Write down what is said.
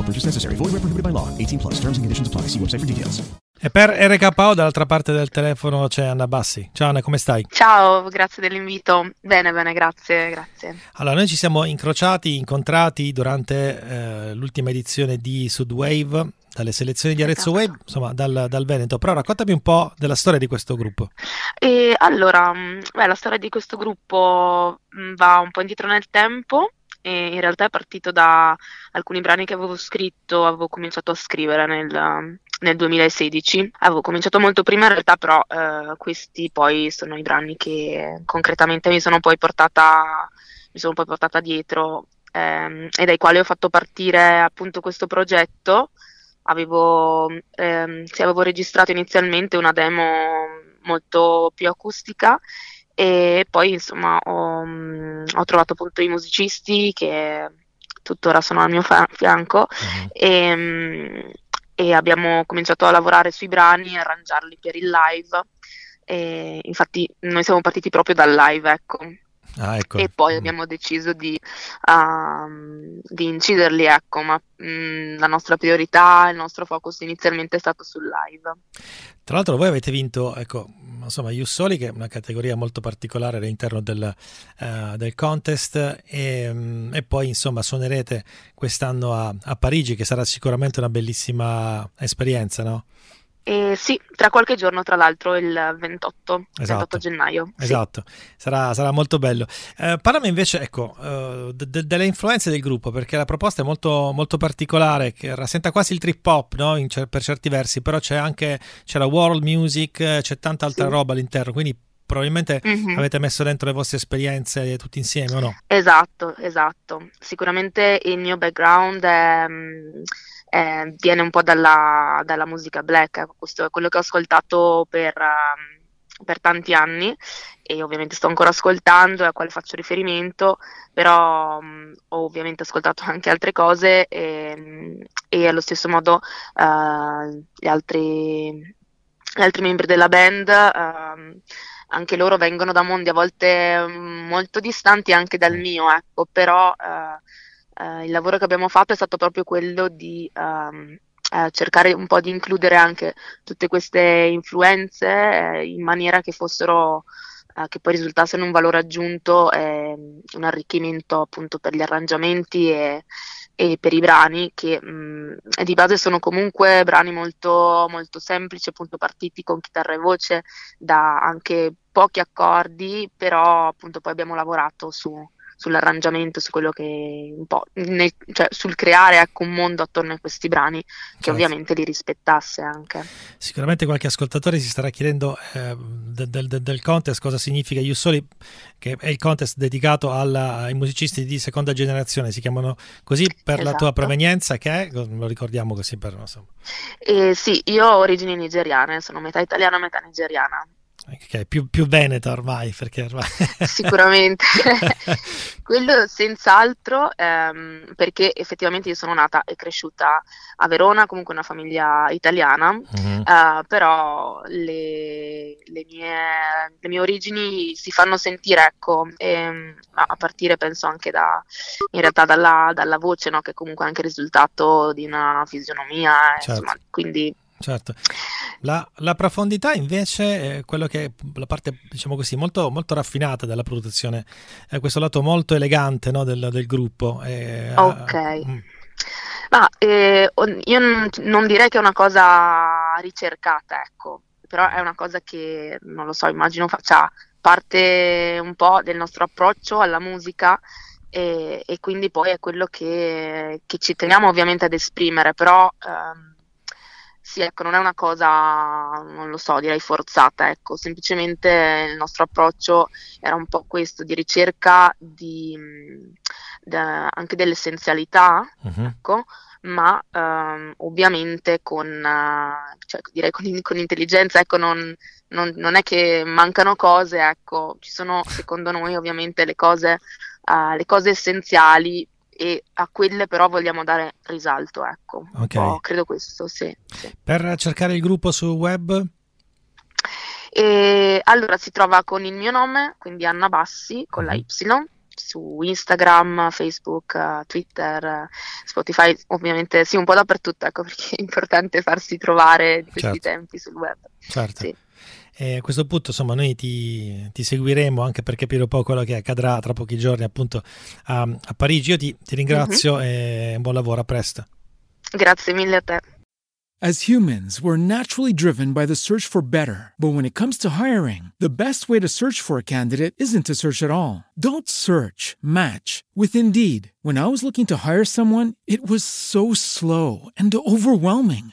No purchase necessary. Void where prohibited by law. 18 plus. Terms and conditions apply. See website for details. E per RKO dall'altra parte del telefono c'è Anna Bassi. Ciao Anna, come stai? Ciao, grazie dell'invito. Bene, bene, grazie, grazie. Allora, noi ci siamo incrociati, incontrati durante eh, l'ultima edizione di Sudwave, dalle selezioni di Arezzo Esatto. Wave, insomma dal, dal Veneto. Però raccontami un po' della storia di questo gruppo. E allora, mh, beh, la storia di questo gruppo mh, va un po' indietro nel tempo e in realtà è partito da alcuni brani che avevo scritto, avevo cominciato a scrivere nel, nel 2016. Avevo cominciato molto prima in realtà, però eh, questi poi sono i brani che concretamente mi sono poi portata, sono poi portata dietro ehm, e dai quali ho fatto partire appunto questo progetto. Avevo, ehm, sì, avevo registrato inizialmente una demo molto più acustica e poi insomma ho, mm, ho trovato appunto i musicisti che tuttora sono al mio fa- fianco e, mm, e abbiamo cominciato a lavorare sui brani, a arrangiarli per il live. E infatti noi siamo partiti proprio dal live, ecco. Ah, ecco. E poi abbiamo deciso di, ehm, di inciderli, ecco, ma mm, la nostra priorità, il nostro focus inizialmente è stato sul live. Tra l'altro voi avete vinto, ecco, insomma, Ius Soli, che è una categoria molto particolare all'interno del, eh, del contest, e, mm, e poi insomma suonerete quest'anno a, a Parigi, che sarà sicuramente una bellissima esperienza, no? E sì, tra qualche giorno, tra l'altro, il 28, Esatto. 28 gennaio. sì. Esatto, sarà, sarà molto bello. Eh, parlami invece, ecco, eh, de- de- delle influenze del gruppo, perché la proposta è molto, molto particolare, che rasenta quasi il trip hop, no? Cer- per certi versi, però c'è anche c'è la world music, eh, c'è tanta altra Sì. roba all'interno, quindi probabilmente Mhm. avete messo dentro le vostre esperienze tutti insieme, o no? Esatto, esatto. Sicuramente il mio background è, è- viene un po' dalla, dalla musica black, ecco, questo è quello che ho ascoltato per, ehm, per tanti anni e ovviamente sto ancora ascoltando e a quale faccio riferimento, però mm, ho ovviamente ascoltato anche altre cose e, mm, e allo stesso modo eh, gli altri, gli altri membri della band. ehm, anche loro vengono da mondi a volte mm, molto distanti anche dal mio, ecco, però eh, eh, il lavoro che abbiamo fatto è stato proprio quello di ehm, eh, cercare un po' di includere anche tutte queste influenze eh, in maniera che fossero, eh, che poi risultassero un valore aggiunto e un arricchimento appunto per gli arrangiamenti e, e per i brani che mh, di base sono comunque brani molto, molto semplici, appunto partiti con chitarra e voce da anche pochi accordi, però appunto poi abbiamo lavorato su, sull'arrangiamento, su quello che un po', ne- cioè sul creare ecco, un mondo attorno a questi brani che Certo. ovviamente li rispettasse anche. Sicuramente qualche ascoltatore si starà chiedendo eh, del, del- del contest cosa significa Ius Soli, che è il contest dedicato alla- ai musicisti di seconda generazione, si chiamano così per la tua Esatto. provenienza, che è, lo ricordiamo così per insomma. E sì, io ho origini nigeriane, sono metà italiana e metà nigeriana. È più, più veneta ormai, perché ormai... Sicuramente, quello senz'altro, ehm, perché effettivamente io sono nata e cresciuta a Verona, comunque una famiglia italiana, Mhm. eh, però le, le mie, le mie origini si fanno sentire, ecco, ehm, a partire penso anche da, in realtà dalla, dalla voce, no, che comunque è anche il risultato di una fisionomia, Certo. insomma, quindi Certo. La, la profondità invece è quello che è la parte, diciamo così, molto, molto raffinata della produzione, è questo lato molto elegante no, del, del gruppo. e, Ok. eh, mm, Ma eh, io non, non direi che è una cosa ricercata, ecco, però è una cosa che, non lo so, immagino faccia parte un po' del nostro approccio alla musica e, e quindi poi è quello che, che ci teniamo ovviamente ad esprimere, però ehm, sì, ecco, non è una cosa, non lo so, direi forzata, ecco, semplicemente il nostro approccio era un po' questo, di ricerca di, da- anche dell'essenzialità mhm. ecco, ma ehm, ovviamente con, eh, cioè, direi con, con intelligenza, ecco, non, non- non è che mancano cose, ecco, ci sono secondo noi ovviamente le cose, eh, le cose essenziali e a quelle però vogliamo dare risalto, ecco, un Ok. po', credo questo, sì, sì. Per cercare il gruppo su web, E allora si trova con il mio nome, quindi Anna Bassi con la Mhm. Y, su Instagram, Facebook, Twitter, Spotify, ovviamente sì, un po' dappertutto, ecco perché è importante farsi trovare di questi Certo. tempi sul web. certo. Sì. E a questo punto, insomma, noi ti, ti seguiremo anche per capire un po' quello che accadrà tra pochi giorni appunto a, a Parigi. Io ti, ti ringrazio e buon lavoro, a presto. Grazie mille a te. As humans, we're naturally driven by the search for better. But when it comes to hiring, the best way to search for a candidate isn't to search at all. Don't search, match with Indeed. When I was looking to hire someone, it was so slow and overwhelming.